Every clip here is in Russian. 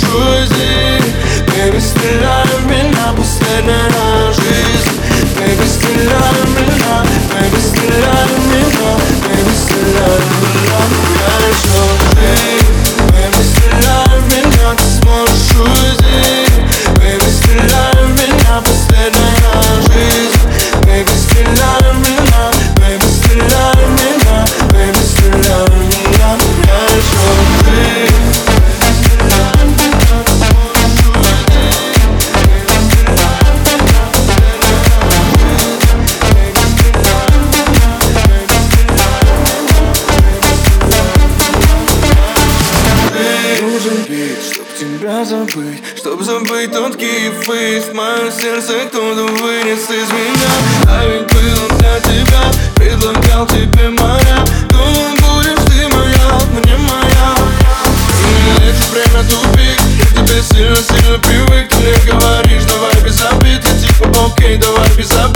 choosing нужен бит, чтоб тебя забыть Чтоб забыть тонкий фейс. Мое сердце кто-то вынес из меня. А ведь был для тебя Предлагал тебе моря. Думал, будешь ты моя, но не моя. И летит время тупик Я тебе сильно-сильно привык. Ты мне говоришь, давай без обид Я типа, окей, давай без обид.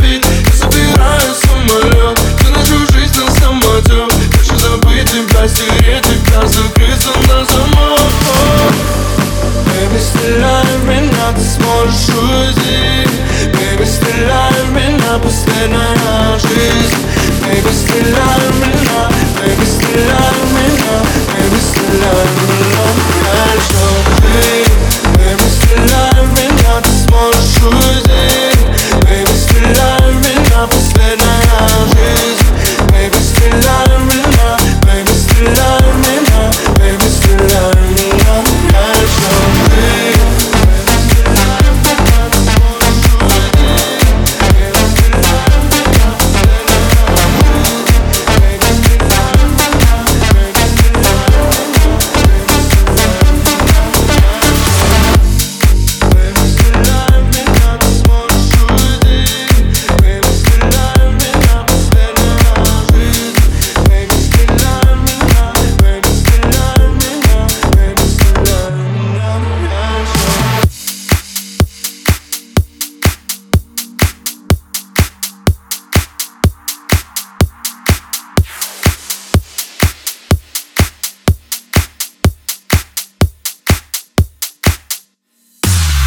прошу здесь Baby, стреляй в меня, пусть на жизнь Baby, стреляй